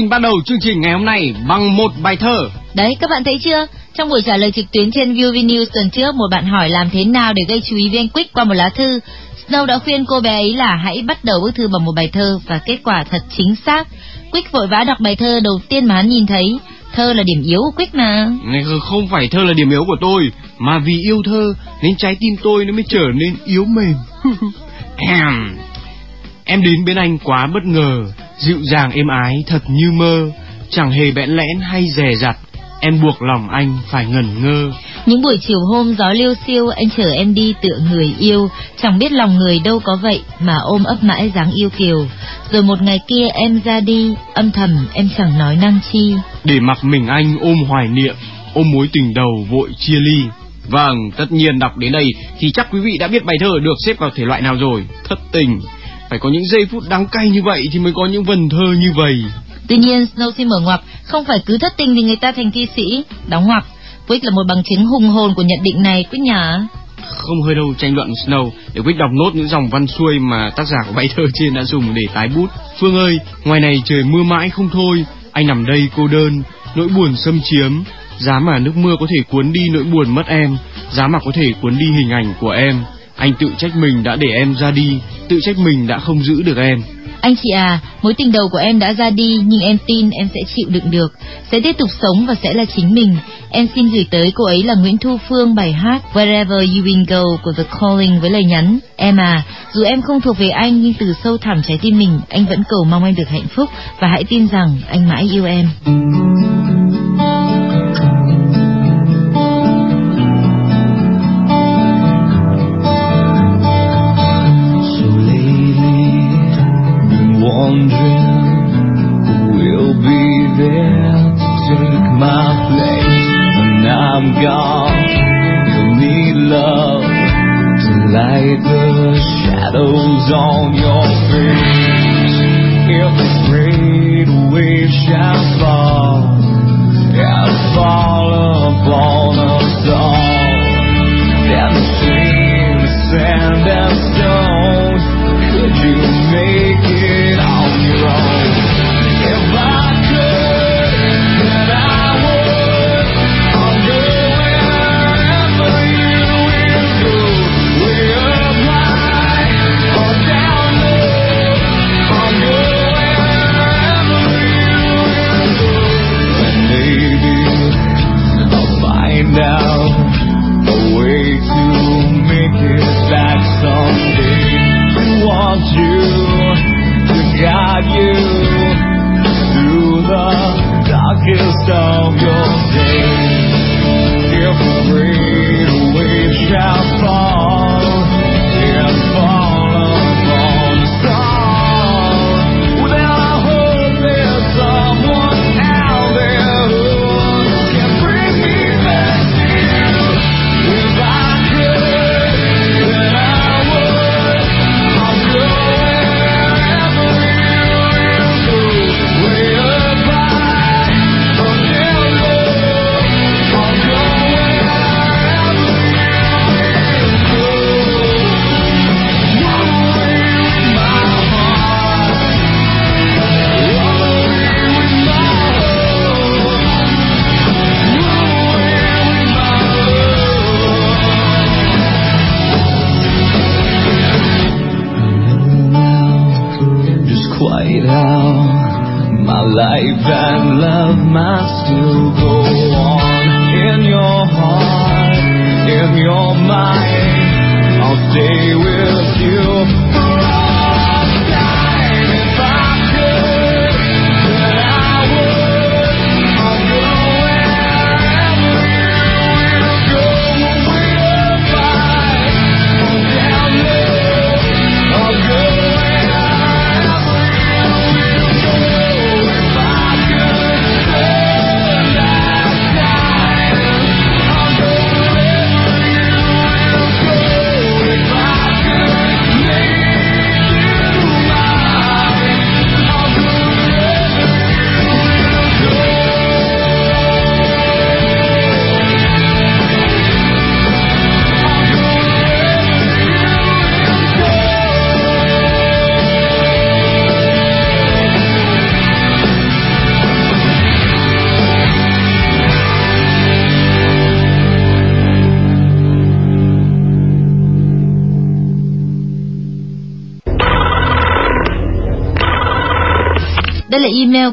xin bắt đầu chương trình ngày hôm nay bằng một bài thơ. Đấy, các bạn thấy chưa? Trong buổi trả lời trực tuyến trên ViuV News tuần trước, một bạn hỏi làm thế nào để gây chú ý với anh Quick qua một lá thư. Snow đã khuyên cô bé ấy là hãy bắt đầu bức thư bằng một bài thơ và kết quả thật chính xác. Quick vội vã đọc bài thơ đầu tiên mà hắn nhìn thấy. Thơ là điểm yếu của Quick mà. Không phải thơ là điểm yếu của tôi, mà vì yêu thơ nên trái tim tôi nó mới trở nên yếu mềm. em đến bên anh quá bất ngờ, dịu dàng êm ái thật như mơ, chẳng hề bẽn lẽn hay dè dặt, em buộc lòng anh phải ngẩn ngơ. Những buổi chiều hôm gió liêu siêu anh chở em đi tựa người yêu, chẳng biết lòng người đâu có vậy mà ôm ấp mãi dáng yêu kiều. Rồi một ngày kia em ra đi, âm thầm em chẳng nói năng chi. Để mặc mình anh ôm hoài niệm, ôm mối tình đầu vội chia ly. Vâng, tất nhiên đọc đến đây thì chắc quý vị đã biết bài thơ được xếp vào thể loại nào rồi. Thất tình. Phải có những giây phút đắng cay như vậy thì mới có những vần thơ như vậy. Tuy nhiên, Snow xin mở ngoặc, không phải cứ thất tình thì người ta thành thi sĩ, đóng ngoặc. Quick là một bằng chứng hùng hồn của nhận định này, Quick nhá. Không hơi đâu tranh luận Snow để Quick đọc nốt những dòng văn xuôi mà tác giả của bài thơ trên đã dùng để tái bút. Phương ơi, ngoài này trời mưa mãi không thôi, anh nằm đây cô đơn, nỗi buồn xâm chiếm. Giá mà nước mưa có thể cuốn đi nỗi buồn mất em, giá mà có thể cuốn đi hình ảnh của em. Anh tự trách mình đã để em ra đi, tự trách mình đã không giữ được em. Anh chị à, mối tình đầu của em đã ra đi nhưng em tin em sẽ chịu đựng được, sẽ tiếp tục sống và sẽ là chính mình. Em xin gửi tới cô ấy là Nguyễn Thu Phương bài hát Wherever You Will Go của The Calling với lời nhắn Em à, dù em không thuộc về anh nhưng từ sâu thẳm trái tim mình anh vẫn cầu mong em được hạnh phúc và hãy tin rằng anh mãi yêu em.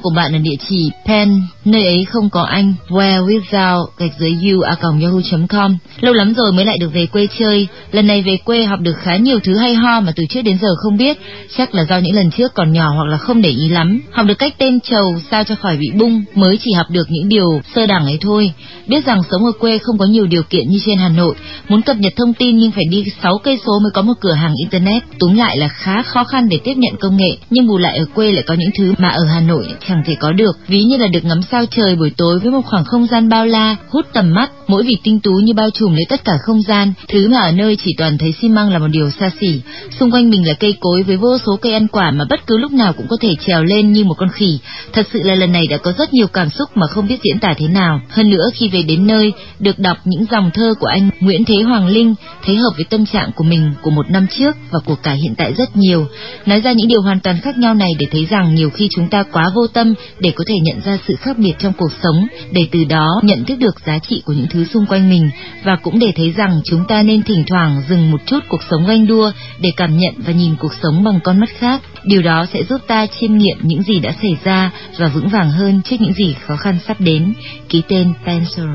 Của bạn ở địa chỉ pen nơi ấy không có anh where without, gạch dưới you a yahoo.com. Lâu lắm rồi mới lại được về quê chơi. Lần này về quê học được khá nhiều thứ hay ho mà từ trước đến giờ không biết. Chắc là do những lần trước còn nhỏ hoặc là không để ý lắm. Học được cách tên trầu sao cho khỏi bị bung, mới chỉ học được những điều sơ đẳng ấy thôi. Biết rằng sống ở quê không có nhiều điều kiện như trên Hà Nội. Muốn cập nhật thông tin nhưng phải đi 6 cây số mới có một cửa hàng internet. Túm lại là khá khó khăn để tiếp nhận công nghệ. Nhưng bù lại ở quê lại có những thứ mà ở Hà Nội chẳng thể có được. Ví như là được ngắm sao sao trời buổi tối với một khoảng không gian bao la, hút tầm mắt, mỗi vị tinh tú như bao trùm lấy tất cả không gian, thứ mà ở nơi chỉ toàn thấy xi măng là một điều xa xỉ. Xung quanh mình là cây cối với vô số cây ăn quả mà bất cứ lúc nào cũng có thể trèo lên như một con khỉ. Thật sự là lần này đã có rất nhiều cảm xúc mà không biết diễn tả thế nào. Hơn nữa khi về đến nơi, được đọc những dòng thơ của anh Nguyễn Thế Hoàng Linh thấy hợp với tâm trạng của mình của một năm trước và của cả hiện tại rất nhiều. Nói ra những điều hoàn toàn khác nhau này để thấy rằng nhiều khi chúng ta quá vô tâm để có thể nhận ra sự khác biệt trong cuộc sống, để từ đó nhận thức được giá trị của những thứ xung quanh mình và cũng để thấy rằng chúng ta nên thỉnh thoảng dừng một chút cuộc sống ganh đua để cảm nhận và nhìn cuộc sống bằng con mắt khác. Điều đó sẽ giúp ta chiêm nghiệm những gì đã xảy ra và vững vàng hơn trước những gì khó khăn sắp đến. Ký tên Pencil.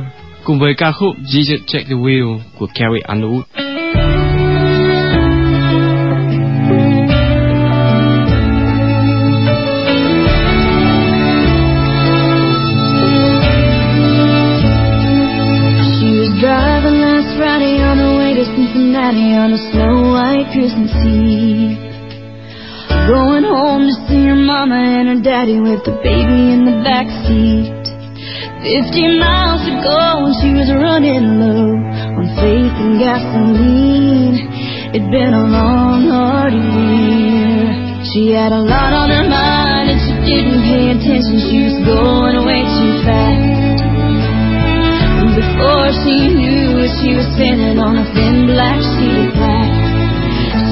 Cùng với ca khúc Jesus Take the Wheel của Carrie Underwood. On a snow white Christmas Eve. Going home to see her mama and her daddy with the baby in the back seat. Fifty miles to go and she was running low on faith and gasoline. It'd been a long, hard year. She had a lot on her mind and she didn't pay attention. She was going way too fast. And before she knew it, she was standing on a thin black.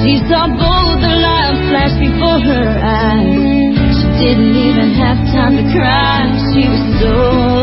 She saw both their lives flash before her eyes. She didn't even have time to cry. She was so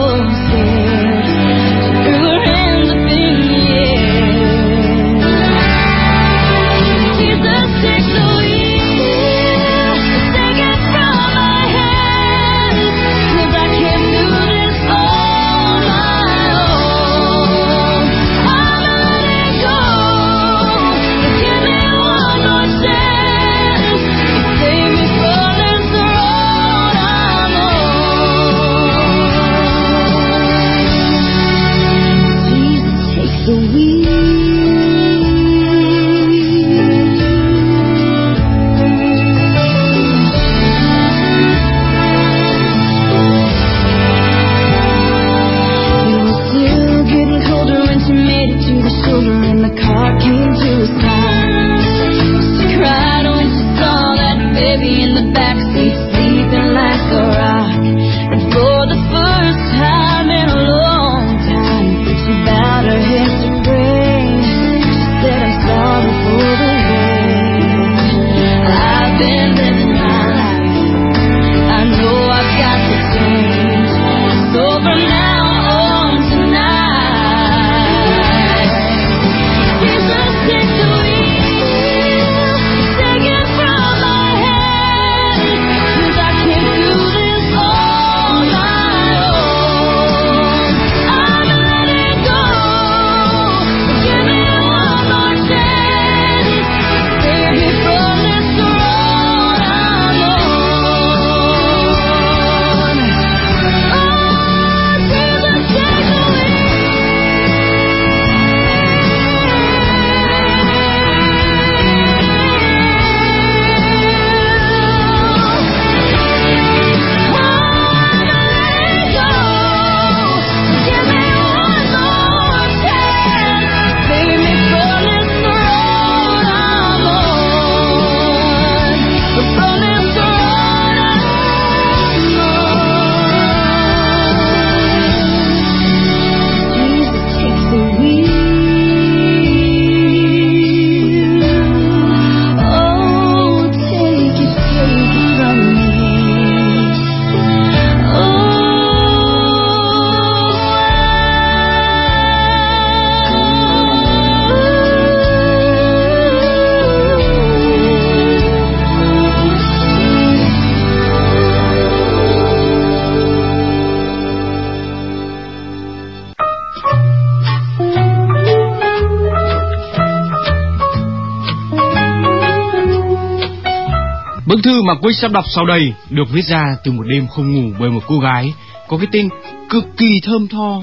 Bức thư mà Quick sắp đọc sau đây được viết ra từ một đêm không ngủ bởi một cô gái có cái tên cực kỳ thơm tho,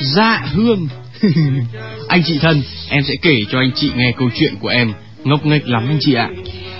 Dạ Hương. anh chị thân, em sẽ kể cho anh chị nghe câu chuyện của em, ngốc nghếch lắm anh chị ạ.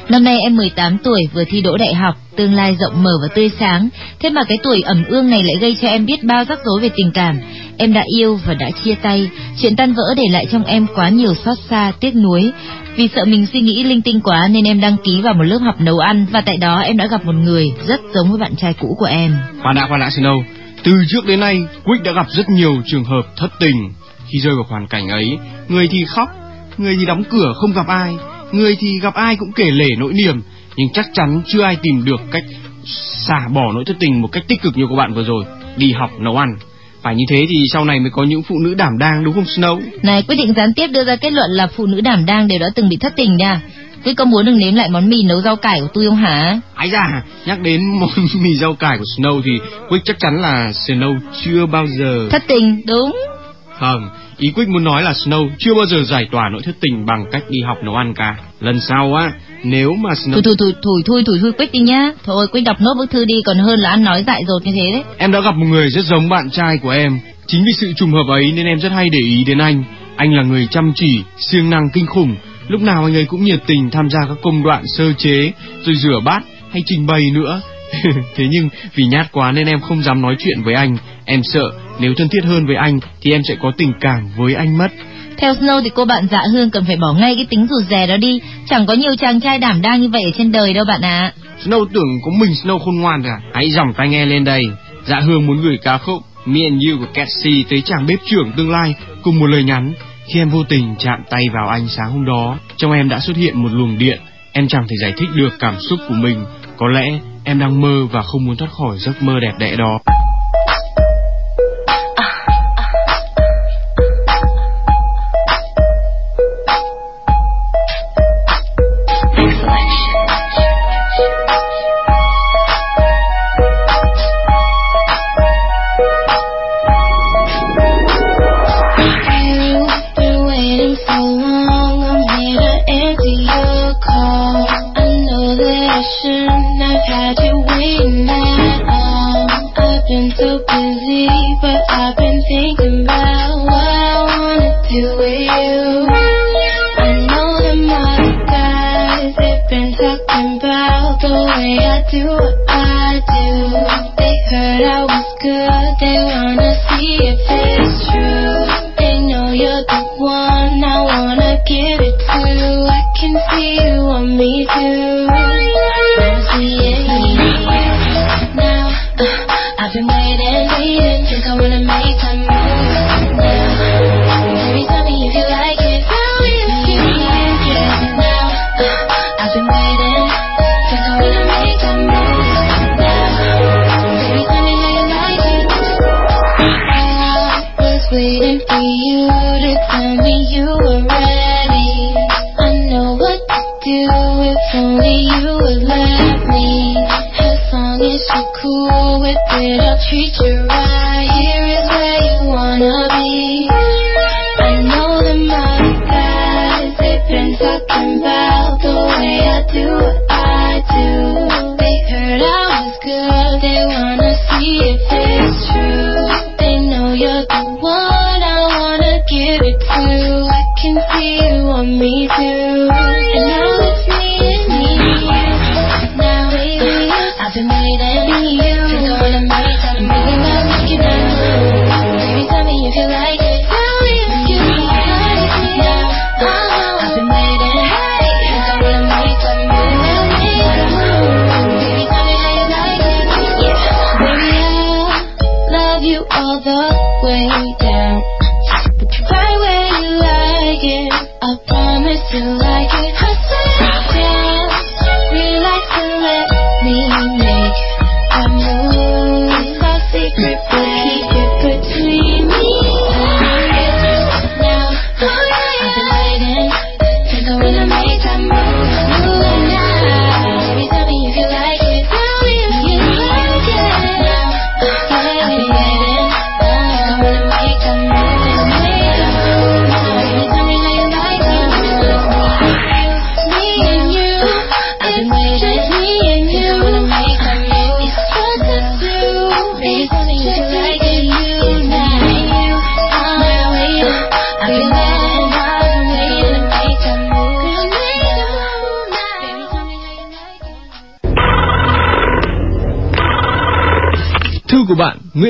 Năm nay em 18 tuổi vừa thi đỗ đại học, tương lai rộng mở và tươi sáng. Thế mà cái tuổi ẩm ương này lại gây cho em biết bao rắc rối về tình cảm. Em đã yêu và đã chia tay. Chuyện tan vỡ để lại trong em quá nhiều xót xa, tiếc nuối. Vì sợ mình suy nghĩ linh tinh quá nên em đăng ký vào một lớp học nấu ăn và tại đó em đã gặp một người rất giống với bạn trai cũ của em. Khoan đã, khoan đã Snow. Từ trước đến nay, Quick đã gặp rất nhiều trường hợp thất tình. Khi rơi vào hoàn cảnh ấy, người thì khóc, người thì đóng cửa không gặp ai, người thì gặp ai cũng kể lể nỗi niềm, nhưng chắc chắn chưa ai tìm được cách xả bỏ nỗi thất tình một cách tích cực như của bạn vừa rồi, đi học nấu ăn. Phải như thế thì sau này mới có những phụ nữ đảm đang đúng không Snow? Này, quyết định gián tiếp đưa ra kết luận là phụ nữ đảm đang đều đã từng bị thất tình nha. Quý có muốn đừng nếm lại món mì nấu rau cải của tôi không hả? Ái da, nhắc đến món mì rau cải của Snow thì Quick chắc chắn là Snow chưa bao giờ... Thất tình, đúng. Không, ý Quick muốn nói là Snow chưa bao giờ giải tỏa nỗi thất tình bằng cách đi học nấu ăn cả. Lần sau á, nếu mà Snow... Thôi thôi thôi thôi thôi thôi, thôi đi nhá. Thôi Quick đọc nốt bức thư đi còn hơn là ăn nói dại dột như thế đấy. Em đã gặp một người rất giống bạn trai của em. Chính vì sự trùng hợp ấy nên em rất hay để ý đến anh. Anh là người chăm chỉ, siêng năng kinh khủng. Lúc nào anh ấy cũng nhiệt tình tham gia các công đoạn sơ chế, rồi rửa bát hay trình bày nữa. Thế nhưng vì nhát quá nên em không dám nói chuyện với anh. Em sợ nếu thân thiết hơn với anh thì em sẽ có tình cảm với anh mất. Theo Snow thì cô bạn dạ hương cần phải bỏ ngay cái tính rụt rè đó đi. Chẳng có nhiều chàng trai đảm đang như vậy ở trên đời đâu bạn ạ. Snow tưởng có mình Snow khôn ngoan à? Hãy dòng tai nghe lên đây. Dạ hương muốn gửi ca khúc Me and You của Cassie tới chàng bếp trưởng tương lai cùng một lời nhắn. Khi em vô tình chạm tay vào anh sáng hôm đó, trong em đã xuất hiện một luồng điện. Em chẳng thể giải thích được cảm xúc của mình. Có lẽ em đang mơ và không muốn thoát khỏi giấc mơ đẹp đẽ đó. They wanna see if it's true. They know you're the one I wanna give it to. I can see you want me too. You all the way down. But you right where you like it, I promise you like it.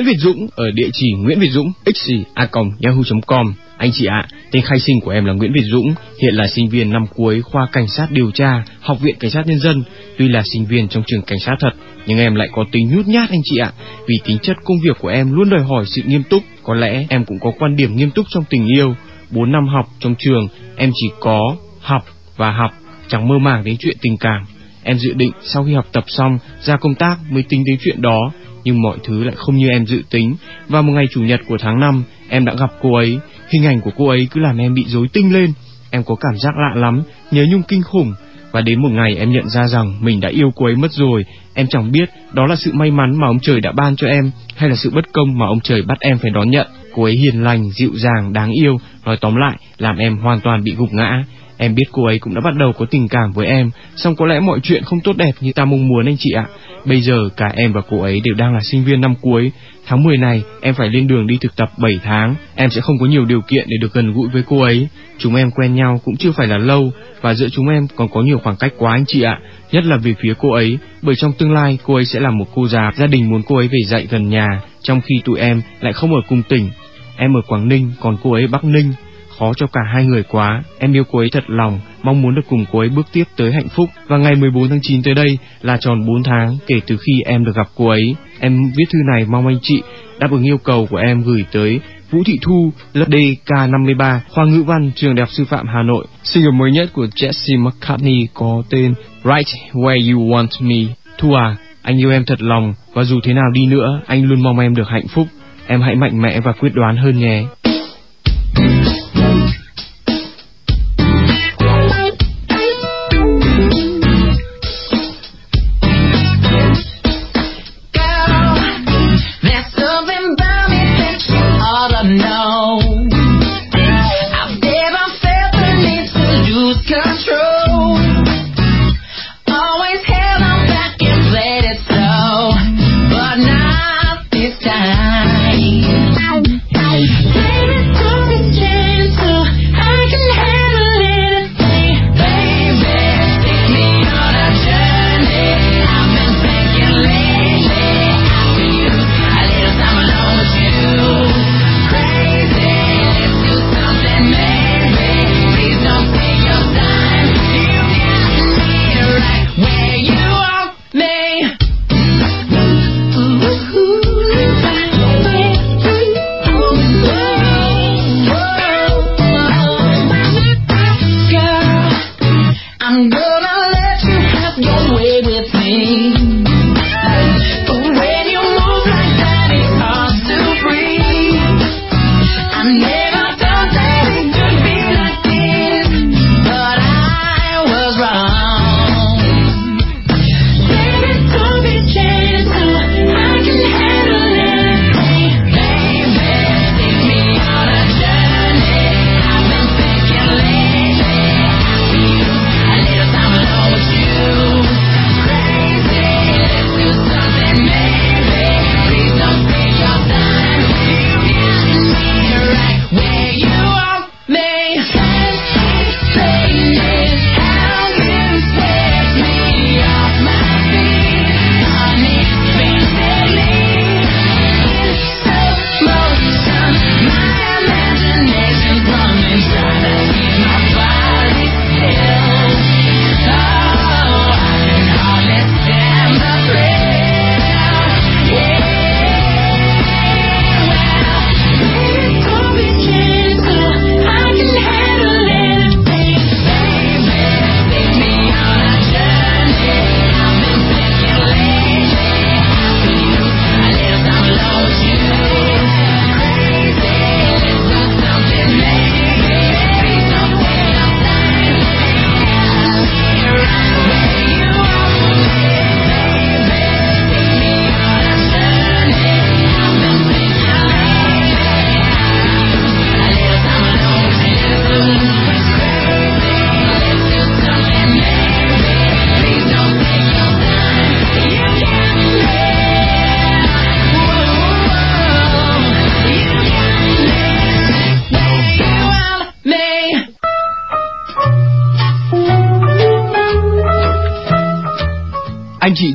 Nguyễn Việt Dũng ở địa chỉ Nguyễn Việt Dũng xc@yahoo.com. Anh chị ạ, tên khai sinh của em là Nguyễn Việt Dũng, hiện là sinh viên năm cuối khoa cảnh sát điều tra, Học viện Cảnh sát Nhân dân. Tuy là sinh viên trong trường cảnh sát thật, nhưng em lại có tính nhút nhát anh chị ạ. Vì tính chất công việc của em luôn đòi hỏi sự nghiêm túc, có lẽ em cũng có quan điểm nghiêm túc trong tình yêu. 4 năm học trong trường, em chỉ có học và học, chẳng mơ màng đến chuyện tình cảm. Em dự định sau khi học tập xong ra công tác mới tính đến chuyện đó, nhưng mọi thứ lại không như em dự tính. Và một ngày chủ nhật của tháng 5, em đã gặp cô ấy, hình ảnh của cô ấy cứ làm em bị rối tinh lên. Em có cảm giác lạ lắm, nhớ nhung kinh khủng. Và đến một ngày em nhận ra rằng mình đã yêu cô ấy mất rồi. Em chẳng biết đó là sự may mắn mà ông trời đã ban cho em hay là sự bất công mà ông trời bắt em phải đón nhận. Cô ấy hiền lành, dịu dàng, đáng yêu, nói tóm lại làm em hoàn toàn bị gục ngã. Em biết cô ấy cũng đã bắt đầu có tình cảm với em, song có lẽ mọi chuyện không tốt đẹp như ta mong muốn anh chị ạ. Bây giờ cả em và cô ấy đều đang là sinh viên năm cuối. Tháng 10 này em phải lên đường đi thực tập 7 tháng. Em sẽ không có nhiều điều kiện để được gần gũi với cô ấy. Chúng em quen nhau cũng chưa phải là lâu và giữa chúng em còn có nhiều khoảng cách quá anh chị ạ. Nhất là về phía cô ấy, bởi trong tương lai cô ấy sẽ là một cô già, gia đình muốn cô ấy về dạy gần nhà, trong khi tụi em lại không ở cùng tỉnh. Em ở Quảng Ninh, còn cô ấy Bắc Ninh khó cho cả hai người quá. Em yêu cô ấy thật lòng, mong muốn được cùng cô ấy bước tiếp tới hạnh phúc. Và ngày 14 tháng 9 tới đây là tròn 4 tháng kể từ khi em được gặp cô ấy. Em viết thư này mong anh chị đáp ứng yêu cầu của em gửi tới Vũ Thị Thu, lớp DK53, khoa ngữ văn, trường đại học sư phạm Hà Nội. Single mới nhất của Jesse McCartney có tên Right Where You Want Me. Thu à, anh yêu em thật lòng và dù thế nào đi nữa, anh luôn mong em được hạnh phúc. Em hãy mạnh mẽ và quyết đoán hơn nhé.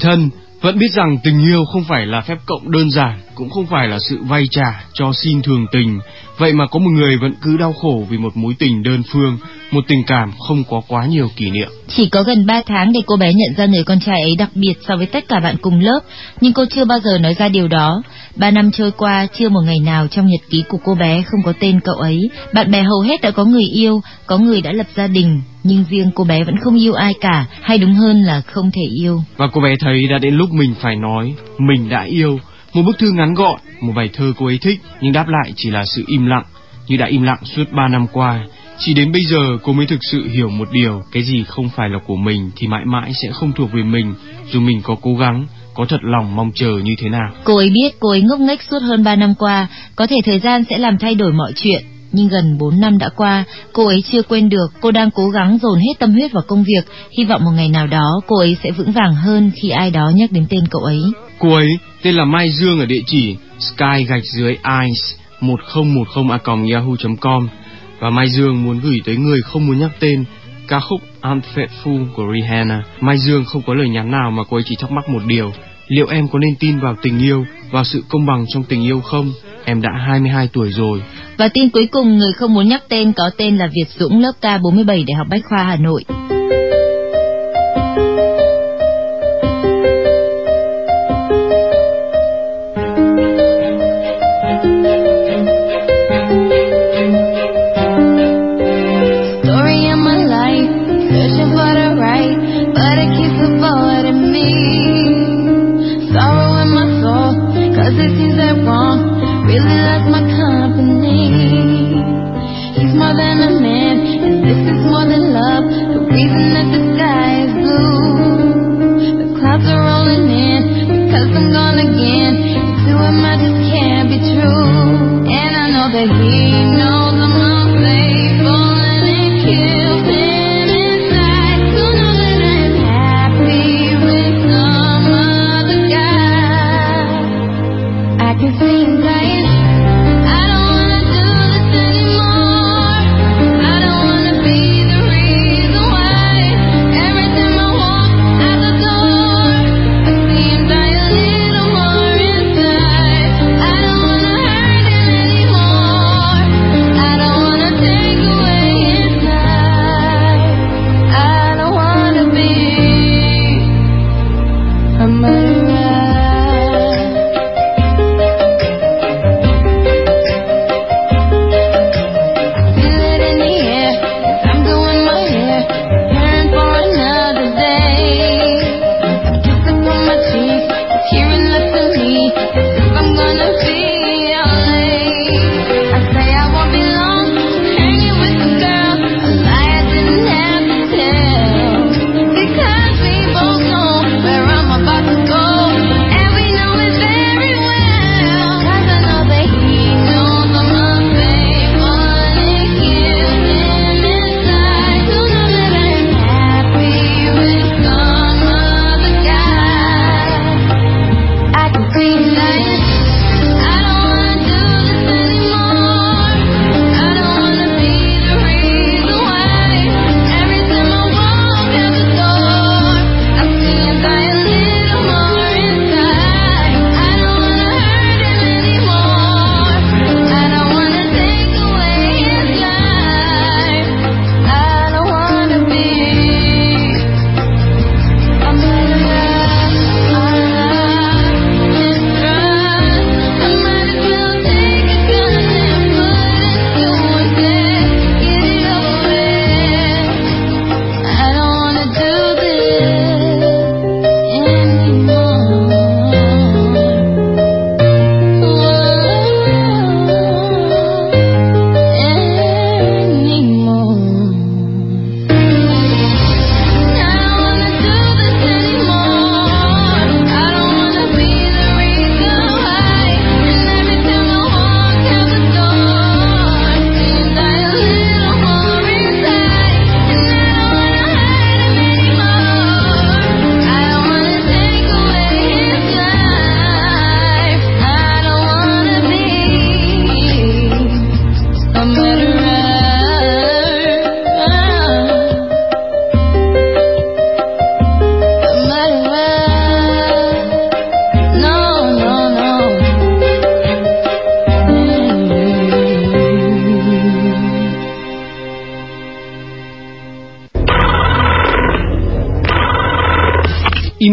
Thân, Vẫn biết rằng tình yêu không phải là phép cộng đơn giản, cũng không phải là sự vay trả cho xin thường tình. Vậy mà có một người vẫn cứ đau khổ vì một mối tình đơn phương, một tình cảm không có quá nhiều kỷ niệm. Chỉ có gần 3 tháng để cô bé nhận ra người con trai ấy đặc biệt so với tất cả bạn cùng lớp, nhưng cô chưa bao giờ nói ra điều đó. Ba năm trôi qua, chưa một ngày nào trong nhật ký của cô bé không có tên cậu ấy. Bạn bè hầu hết đã có người yêu, có người đã lập gia đình, nhưng riêng cô bé vẫn không yêu ai cả, hay đúng hơn là không thể yêu. Và cô bé thấy đã đến lúc mình phải nói, mình đã yêu. Một bức thư ngắn gọn, một bài thơ cô ấy thích, nhưng đáp lại chỉ là sự im lặng, như đã im lặng suốt ba năm qua. Chỉ đến bây giờ cô mới thực sự hiểu một điều, cái gì không phải là của mình thì mãi mãi sẽ không thuộc về mình, dù mình có cố gắng, có thật lòng mong chờ như thế nào. Cô ấy biết cô ấy ngốc nghếch suốt hơn 3 năm qua, có thể thời gian sẽ làm thay đổi mọi chuyện, nhưng gần 4 năm đã qua, cô ấy chưa quên được, cô đang cố gắng dồn hết tâm huyết vào công việc, hy vọng một ngày nào đó cô ấy sẽ vững vàng hơn khi ai đó nhắc đến tên cậu ấy. Cô ấy tên là Mai Dương ở địa chỉ sky gạch dưới ice 1010 yahoo.com và Mai Dương muốn gửi tới người không muốn nhắc tên ca khúc Unfaithful của Rihanna. Mai Dương không có lời nhắn nào mà cô ấy chỉ thắc mắc một điều, liệu em có nên tin vào tình yêu, vào sự công bằng trong tình yêu không? Em đã 22 tuổi rồi. Và tin cuối cùng người không muốn nhắc tên có tên là Việt Dũng lớp K47 Đại học Bách khoa Hà Nội.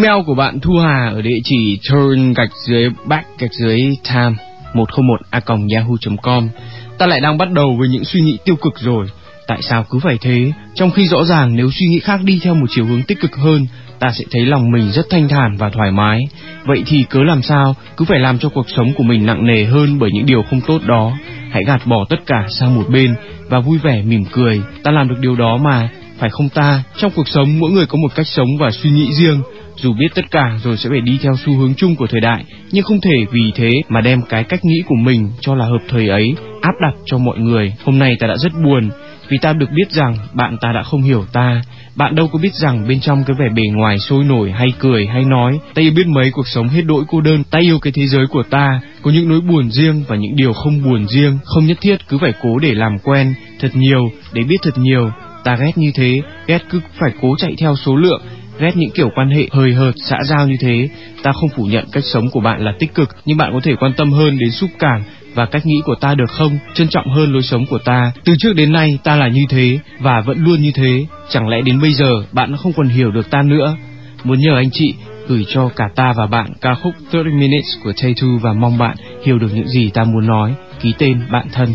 Email của bạn Thu Hà ở địa chỉ turn gạch dưới back gạch dưới time 101 a yahoo.com. Ta lại đang bắt đầu với những suy nghĩ tiêu cực rồi. Tại sao cứ phải thế? Trong khi rõ ràng nếu suy nghĩ khác đi theo một chiều hướng tích cực hơn, ta sẽ thấy lòng mình rất thanh thản và thoải mái. Vậy thì cớ làm sao cứ phải làm cho cuộc sống của mình nặng nề hơn bởi những điều không tốt đó? Hãy gạt bỏ tất cả sang một bên và vui vẻ mỉm cười. Ta làm được điều đó mà, phải không ta? Trong cuộc sống mỗi người có một cách sống và suy nghĩ riêng. Dù biết tất cả rồi sẽ phải đi theo xu hướng chung của thời đại, nhưng không thể vì thế mà đem cái cách nghĩ của mình cho là hợp thời ấy áp đặt cho mọi người. Hôm nay ta đã rất buồn vì ta được biết rằng bạn ta đã không hiểu ta. Bạn đâu có biết rằng bên trong cái vẻ bề ngoài sôi nổi hay cười hay nói, ta yêu biết mấy cuộc sống hết đỗi cô đơn, ta yêu cái thế giới của ta, có những nỗi buồn riêng và những điều không buồn riêng, không nhất thiết cứ phải cố để làm quen thật nhiều, để biết thật nhiều. Ta ghét như thế, ghét cứ phải cố chạy theo số lượng, ghét những kiểu quan hệ hời hợt xã giao như thế. Ta không phủ nhận cách sống của bạn là tích cực nhưng bạn có thể quan tâm hơn đến xúc cảm và cách nghĩ của ta được không? Trân trọng hơn lối sống của ta. Từ trước đến nay ta là như thế và vẫn luôn như thế. Chẳng lẽ đến bây giờ bạn không còn hiểu được ta nữa? Muốn nhờ anh chị gửi cho cả ta và bạn ca khúc 30 Minutes của Tattoo và mong bạn hiểu được những gì ta muốn nói. Ký tên bạn thân.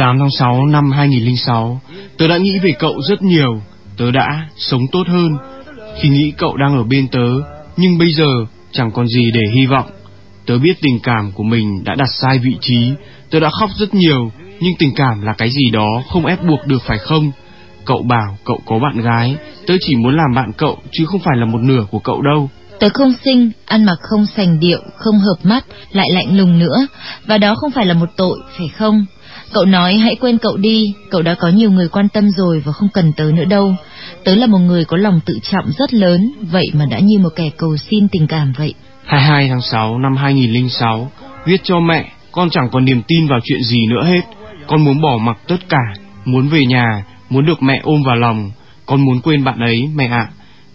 18 tháng 6 năm 2006, tớ đã nghĩ về cậu rất nhiều. Tớ đã sống tốt hơn khi nghĩ cậu đang ở bên tớ. Nhưng bây giờ, chẳng còn gì để hy vọng. Tớ biết tình cảm của mình đã đặt sai vị trí, tớ đã khóc rất nhiều, nhưng tình cảm là cái gì đó không ép buộc được phải không? Cậu bảo cậu có bạn gái, tớ chỉ muốn làm bạn cậu chứ không phải là một nửa của cậu đâu. Tớ không xinh, ăn mặc không sành điệu, không hợp mắt, lại lạnh lùng nữa, và đó không phải là một tội, phải không? Cậu nói hãy quên cậu đi, cậu đã có nhiều người quan tâm rồi và không cần tớ nữa đâu. Tớ là một người có lòng tự trọng rất lớn, vậy mà đã như một kẻ cầu xin tình cảm vậy. 22 tháng 6 năm 2006, viết cho mẹ, con chẳng còn niềm tin vào chuyện gì nữa hết. Con muốn bỏ mặc tất cả, muốn về nhà, muốn được mẹ ôm vào lòng. Con muốn quên bạn ấy, mẹ ạ,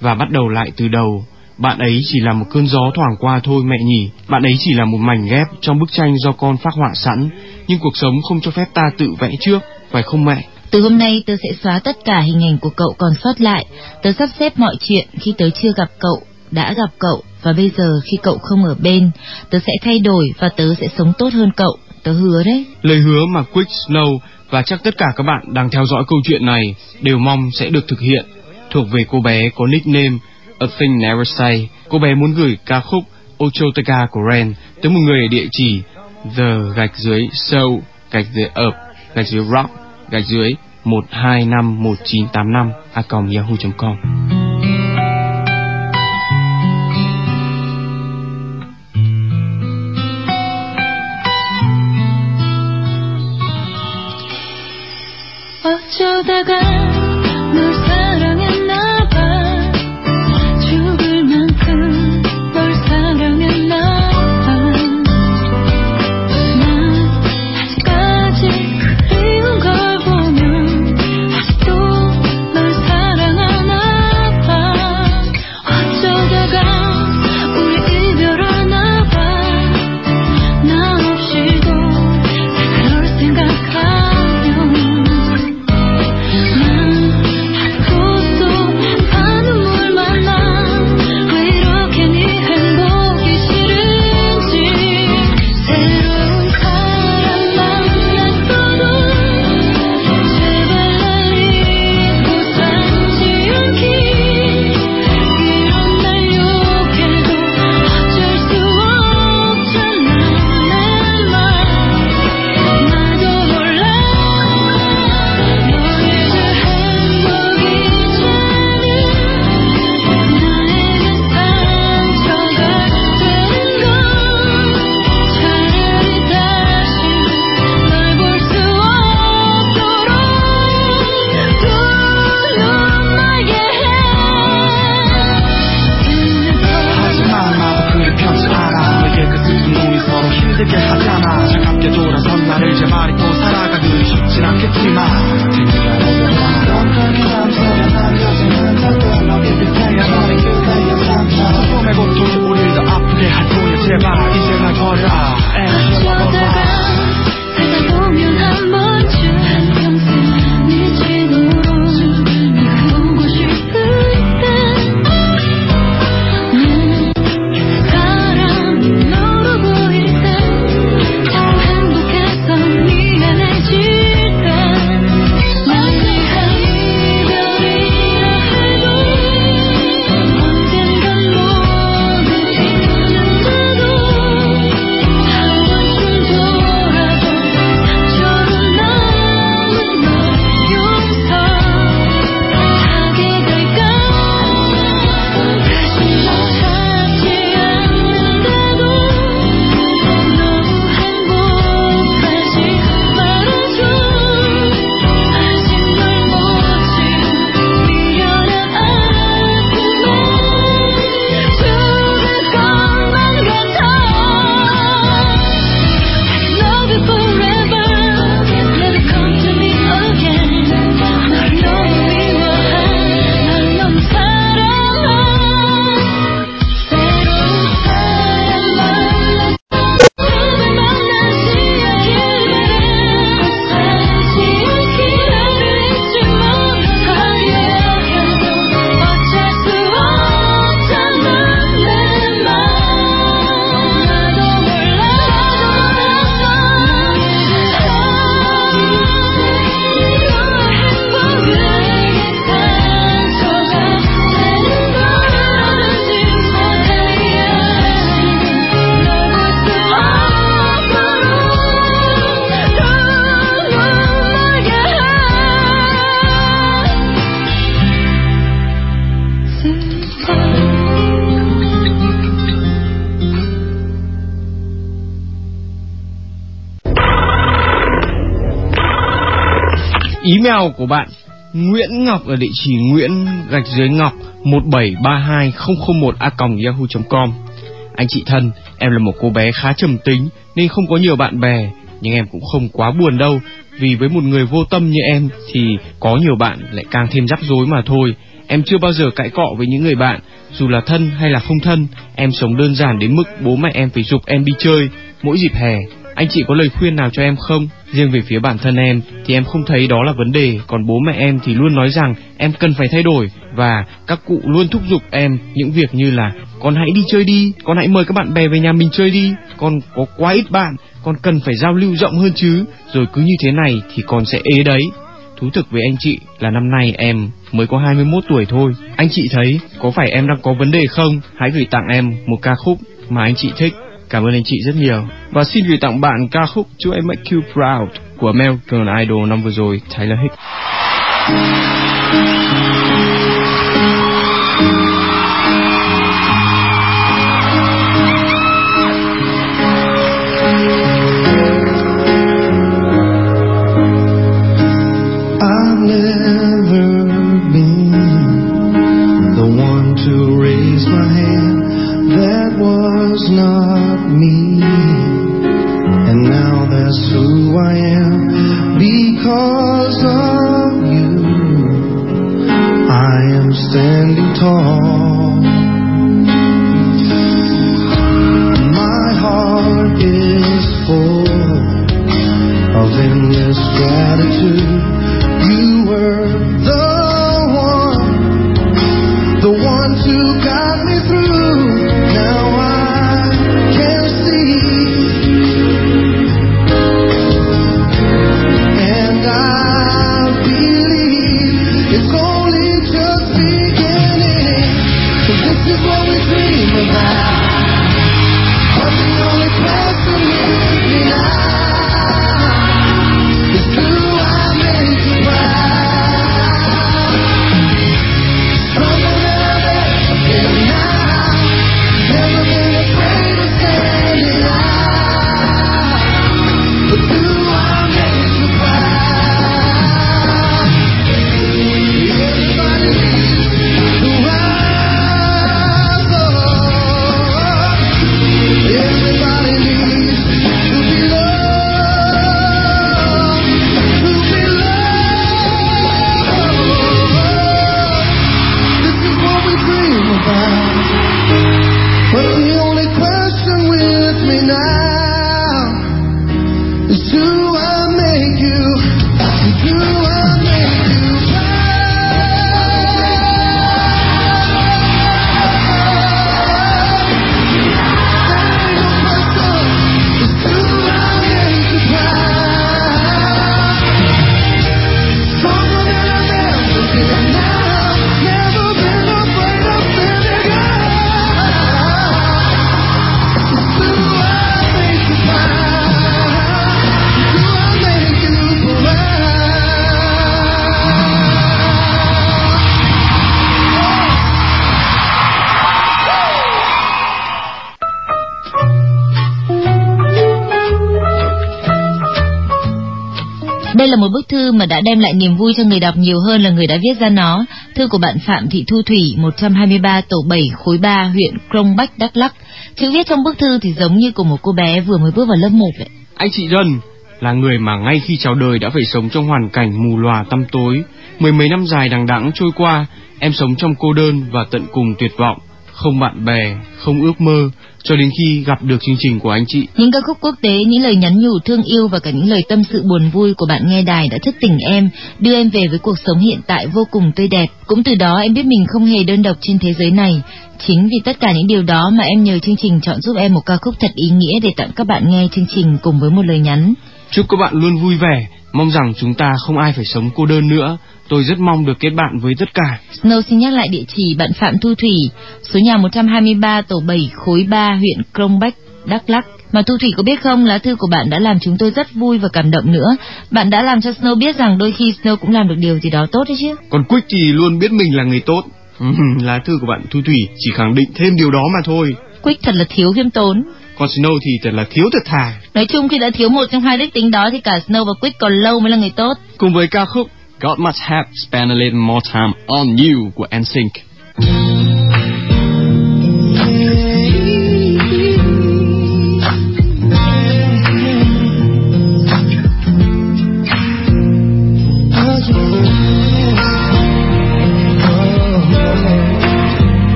và bắt đầu lại từ đầu. Bạn ấy chỉ là một cơn gió thoảng qua thôi mẹ nhỉ. Bạn ấy chỉ là một mảnh ghép trong bức tranh do con phác họa sẵn. Nhưng cuộc sống không cho phép ta tự vẽ trước, phải không mẹ? Từ hôm nay tớ sẽ xóa tất cả hình ảnh của cậu còn sót lại. Tớ sắp xếp mọi chuyện khi tớ chưa gặp cậu, đã gặp cậu và bây giờ khi cậu không ở bên, tớ sẽ thay đổi và tớ sẽ sống tốt hơn cậu. Tớ hứa đấy. Lời hứa mà Quick Snow và chắc tất cả các bạn đang theo dõi câu chuyện này đều mong sẽ được thực hiện. Thuộc về cô bé có nickname A Thing Never Say, cô bé muốn gửi ca khúc Ochoteka của Ren tới một người ở địa chỉ The gạch dưới show gạch dưới Up gạch dưới Rock gạch dưới 1251985 a yahoo.com 어 Email của bạn Nguyễn Ngọc ở địa chỉ Nguyễn gạch dưới Ngọc 1732001 a yahoo.com. Anh chị thân, em là một cô bé khá trầm tính nên không có nhiều bạn bè, nhưng em cũng không quá buồn đâu, vì với một người vô tâm như em thì có nhiều bạn lại càng thêm rắc rối mà thôi. Em chưa bao giờ cãi cọ với những người bạn, dù là thân hay là không thân, em sống đơn giản đến mức bố mẹ em phải dục em đi chơi mỗi dịp hè. Anh chị có lời khuyên nào cho em không? Riêng về phía bản thân em thì em không thấy đó là vấn đề, còn bố mẹ em thì luôn nói rằng em cần phải thay đổi và các cụ luôn thúc giục em những việc như là con hãy đi chơi đi, con hãy mời các bạn bè về nhà mình chơi đi, con có quá ít bạn, con cần phải giao lưu rộng hơn chứ, rồi cứ như thế này thì con sẽ ế đấy. Thú thực với anh chị là năm nay em mới có 21 tuổi thôi. Anh chị thấy có phải em đang có vấn đề không? Hãy gửi tặng em một ca khúc mà anh chị thích. Cảm ơn anh chị rất nhiều. Và xin gửi tặng bạn ca khúc Chú Em Make You Proud của American Idol năm vừa rồi, Taylor Hicks. Mà đã đem lại niềm vui cho người đọc nhiều hơn là người đã viết ra nó. Thư của bạn Phạm Thị Thu Thủy, 123 tổ 7 khối 3 huyện Krông Bách, Đắk Lắk. Chữ viết trong bức thư thì giống như của một cô bé vừa mới bước vào lớp 1 vậy. Anh chị Dân là người mà ngay khi chào đời đã phải sống trong hoàn cảnh mù lòa tăm tối. Mười mấy năm dài đằng đẵng trôi qua, em sống trong cô đơn và tận cùng tuyệt vọng không bạn bè, không ước mơ, cho đến khi gặp được chương trình của anh chị. Những ca khúc quốc tế, những lời nhắn nhủ thương yêu và cả những lời tâm sự buồn vui của bạn nghe đài đã thức tỉnh em, đưa em về với cuộc sống hiện tại vô cùng tươi đẹp. Cũng từ đó em biết mình không hề đơn độc trên thế giới này. Chính vì tất cả những điều đó mà em nhờ chương trình chọn giúp em một ca khúc thật ý nghĩa để tặng các bạn nghe chương trình cùng với một lời nhắn. Chúc các bạn luôn vui vẻ, mong rằng chúng ta không ai phải sống cô đơn nữa. Tôi rất mong được kết bạn với tất cả. Snow xin nhắc lại địa chỉ bạn Phạm Thu Thủy, số nhà 123 tổ 7 khối 3 huyện Krông Bách, Đắk Lắk. Mà Thu Thủy có biết không, lá thư của bạn đã làm chúng tôi rất vui và cảm động nữa. Bạn đã làm cho Snow biết rằng đôi khi Snow cũng làm được điều gì đó tốt đấy chứ. Còn Quick thì luôn biết mình là người tốt. lá thư của bạn Thu Thủy chỉ khẳng định thêm điều đó mà thôi. Quick thật là thiếu khiêm tốn. còn Snow thì thật là thiếu thật thà. Nói chung khi đã thiếu một trong hai đức tính đó thì cả Snow và Quick còn lâu mới là người tốt. Cùng với ca khúc Godt måtte have a lidt more time on you, NSYNC.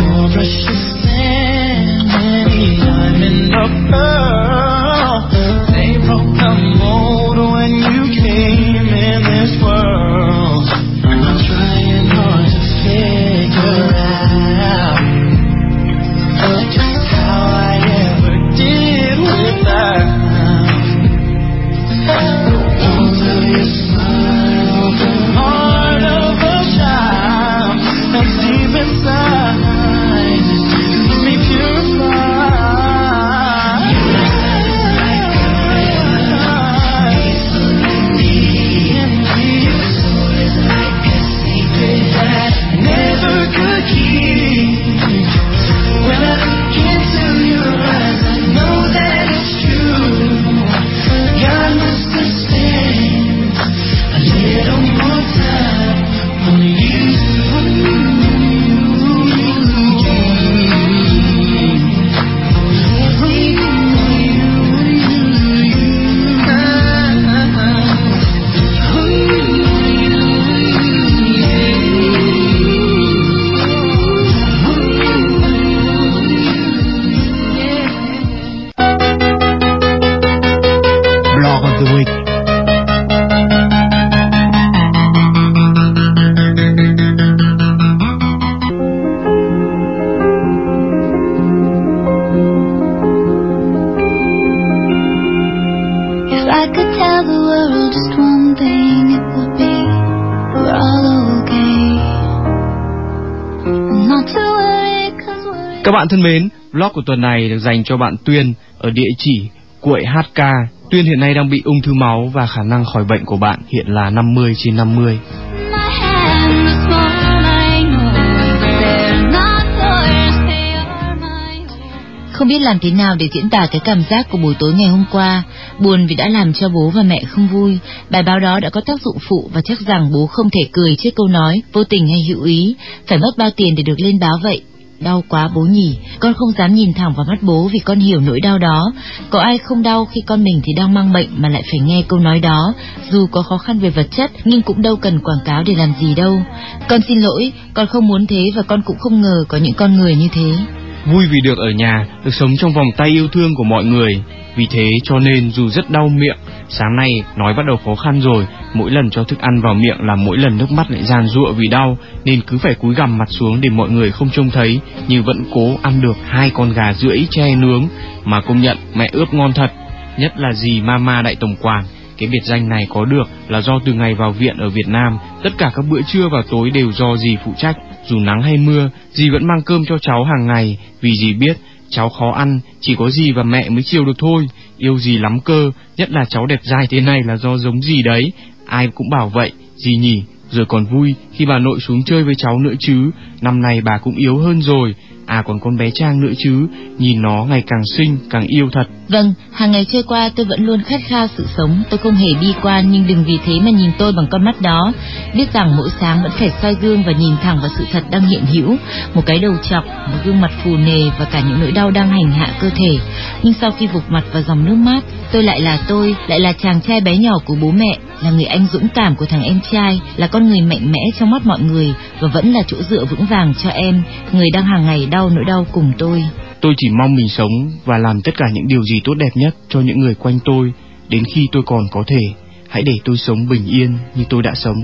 Của NSYNC. Các bạn thân mến, vlog của tuần này được dành cho bạn Tuyên ở địa chỉ Cuội HK. Tuyên hiện nay đang bị ung thư máu và khả năng khỏi bệnh của bạn hiện là 50 trên 50. Không biết làm thế nào để diễn tả cái cảm giác của buổi tối ngày hôm qua, buồn vì đã làm cho bố và mẹ không vui. Bài báo đó đã có tác dụng phụ và chắc rằng bố không thể cười trước câu nói vô tình hay hữu ý, phải mất bao tiền để được lên báo vậy. Đau quá bố nhỉ, con không dám nhìn thẳng vào mắt bố vì con hiểu nỗi đau đó. Có ai không đau khi con mình thì đang mang bệnh mà lại phải nghe câu nói đó, dù có khó khăn về vật chất nhưng cũng đâu cần quảng cáo để làm gì đâu. Con xin lỗi, con không muốn thế và con cũng không ngờ có những con người như thế. Vui vì được ở nhà, được sống trong vòng tay yêu thương của mọi người. Vì thế cho nên dù rất đau miệng, sáng nay nói bắt đầu khó khăn rồi, mỗi lần cho thức ăn vào miệng là mỗi lần nước mắt lại giàn giụa vì đau, nên cứ phải cúi gằm mặt xuống để mọi người không trông thấy, nhưng vẫn cố ăn được hai con gà rưỡi che nướng, mà công nhận mẹ ướp ngon thật, nhất là gì mama đại tổng quản cái biệt danh này có được là do từ ngày vào viện ở Việt Nam, tất cả các bữa trưa và tối đều do dì phụ trách. Dù nắng hay mưa, dì vẫn mang cơm cho cháu hàng ngày, vì dì biết cháu khó ăn, chỉ có dì và mẹ mới chiều được thôi. Yêu dì lắm cơ, nhất là cháu đẹp dai thế này là do giống dì đấy. Ai cũng bảo vậy, dì nhỉ, rồi còn vui khi bà nội xuống chơi với cháu nữa chứ. Năm nay bà cũng yếu hơn rồi, À còn con bé Trang nữa chứ, nhìn nó ngày càng xinh, càng yêu thật. Vâng, hàng ngày trôi qua tôi vẫn luôn khát khao sự sống, tôi không hề bi quan nhưng đừng vì thế mà nhìn tôi bằng con mắt đó. Biết rằng mỗi sáng vẫn phải soi gương và nhìn thẳng vào sự thật đang hiện hữu, một cái đầu chọc, một gương mặt phù nề và cả những nỗi đau đang hành hạ cơ thể. Nhưng sau khi vụt mặt vào dòng nước mát, tôi lại là tôi, lại là chàng trai bé nhỏ của bố mẹ, là người anh dũng cảm của thằng em trai, là con người mạnh mẽ trong mắt mọi người và vẫn là chỗ dựa vững vàng cho em, người đang hàng ngày đau đau nỗi đau cùng tôi. Tôi chỉ mong mình sống và làm tất cả những điều gì tốt đẹp nhất cho những người quanh tôi đến khi tôi còn có thể. Hãy để tôi sống bình yên như tôi đã sống.